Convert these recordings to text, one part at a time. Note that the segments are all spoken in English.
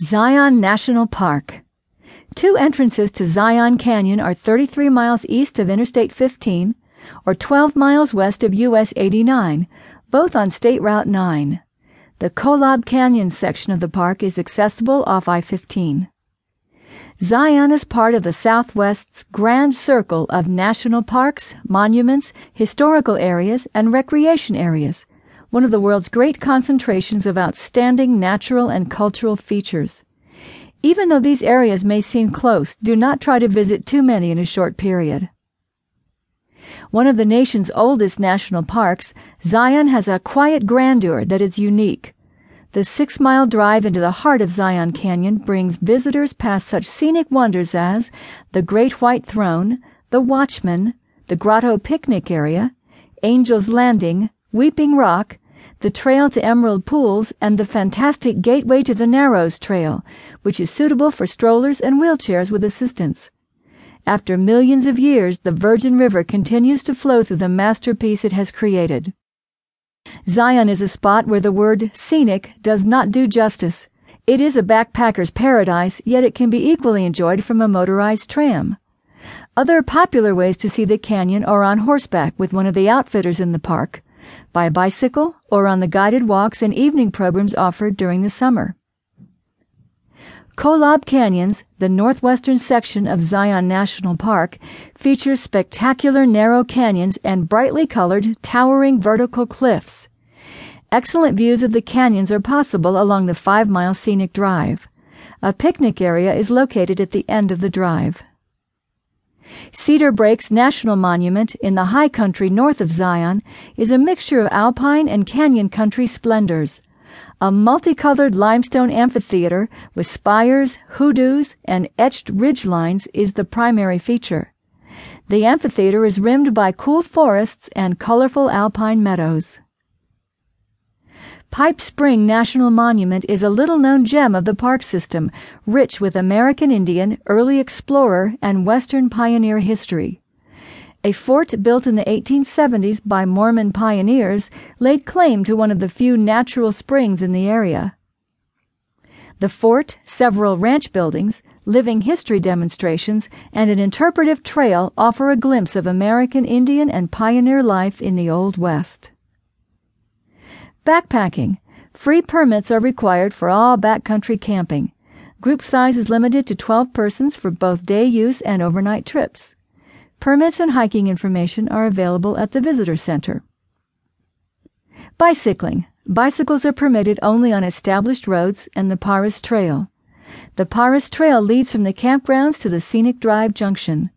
Zion National Park. Two entrances to Zion Canyon are 33 miles east of Interstate 15 or 12 miles west of US 89, both on State Route 9. The Kolob Canyon section of the park is accessible off I 15. Zion is part of the Southwest's grand circle of national parks, monuments, historical areas, and recreation areas one of the world's great concentrations of outstanding natural and cultural features. Even though these areas may seem close, do not try to visit too many in a short period. One of the nation's oldest national parks, Zion has a quiet grandeur that is unique. The six mile drive into the heart of Zion Canyon brings visitors past such scenic wonders as the Great White Throne, the Watchman, the Grotto Picnic Area, Angel's Landing, Weeping Rock, the trail to Emerald Pools, and the fantastic Gateway to the Narrows Trail, which is suitable for strollers and wheelchairs with assistance. After millions of years, the Virgin River continues to flow through the masterpiece it has created. Zion is a spot where the word scenic does not do justice. It is a backpacker's paradise, yet it can be equally enjoyed from a motorized tram. Other popular ways to see the canyon are on horseback with one of the outfitters in the park, by bicycle, or on the guided walks and evening programs offered during the summer. Kolob Canyons, the northwestern section of Zion National Park, features spectacular narrow canyons and brightly colored, towering vertical cliffs. Excellent views of the canyons are possible along the five mile scenic drive. A picnic area is located at the end of the drive. Cedar Breaks National Monument in the high country north of Zion is a mixture of alpine and canyon country splendors. A multicolored limestone amphitheater with spires, hoodoos, and etched ridge lines is the primary feature. The amphitheater is rimmed by cool forests and colorful alpine meadows. Pipe Spring National Monument is a little known gem of the park system, rich with American Indian, early explorer, and Western pioneer history. A fort built in the 1870s by Mormon pioneers laid claim to one of the few natural springs in the area. The fort, several ranch buildings, living history demonstrations, and an interpretive trail offer a glimpse of American Indian and pioneer life in the Old West. Backpacking. Free permits are required for all backcountry camping. Group size is limited to 12 persons for both day use and overnight trips. Permits and hiking information are available at the Visitor Center. Bicycling. Bicycles are permitted only on established roads and the Pa'rus Trail. The Pa'rus Trail leads from the campgrounds to the Scenic Drive Junction.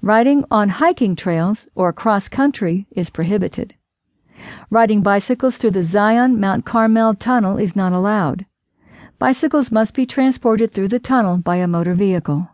Riding on hiking trails or cross country is prohibited. Riding bicycles through the Zion Mount Carmel tunnel is not allowed. Bicycles must be transported through the tunnel by a motor vehicle.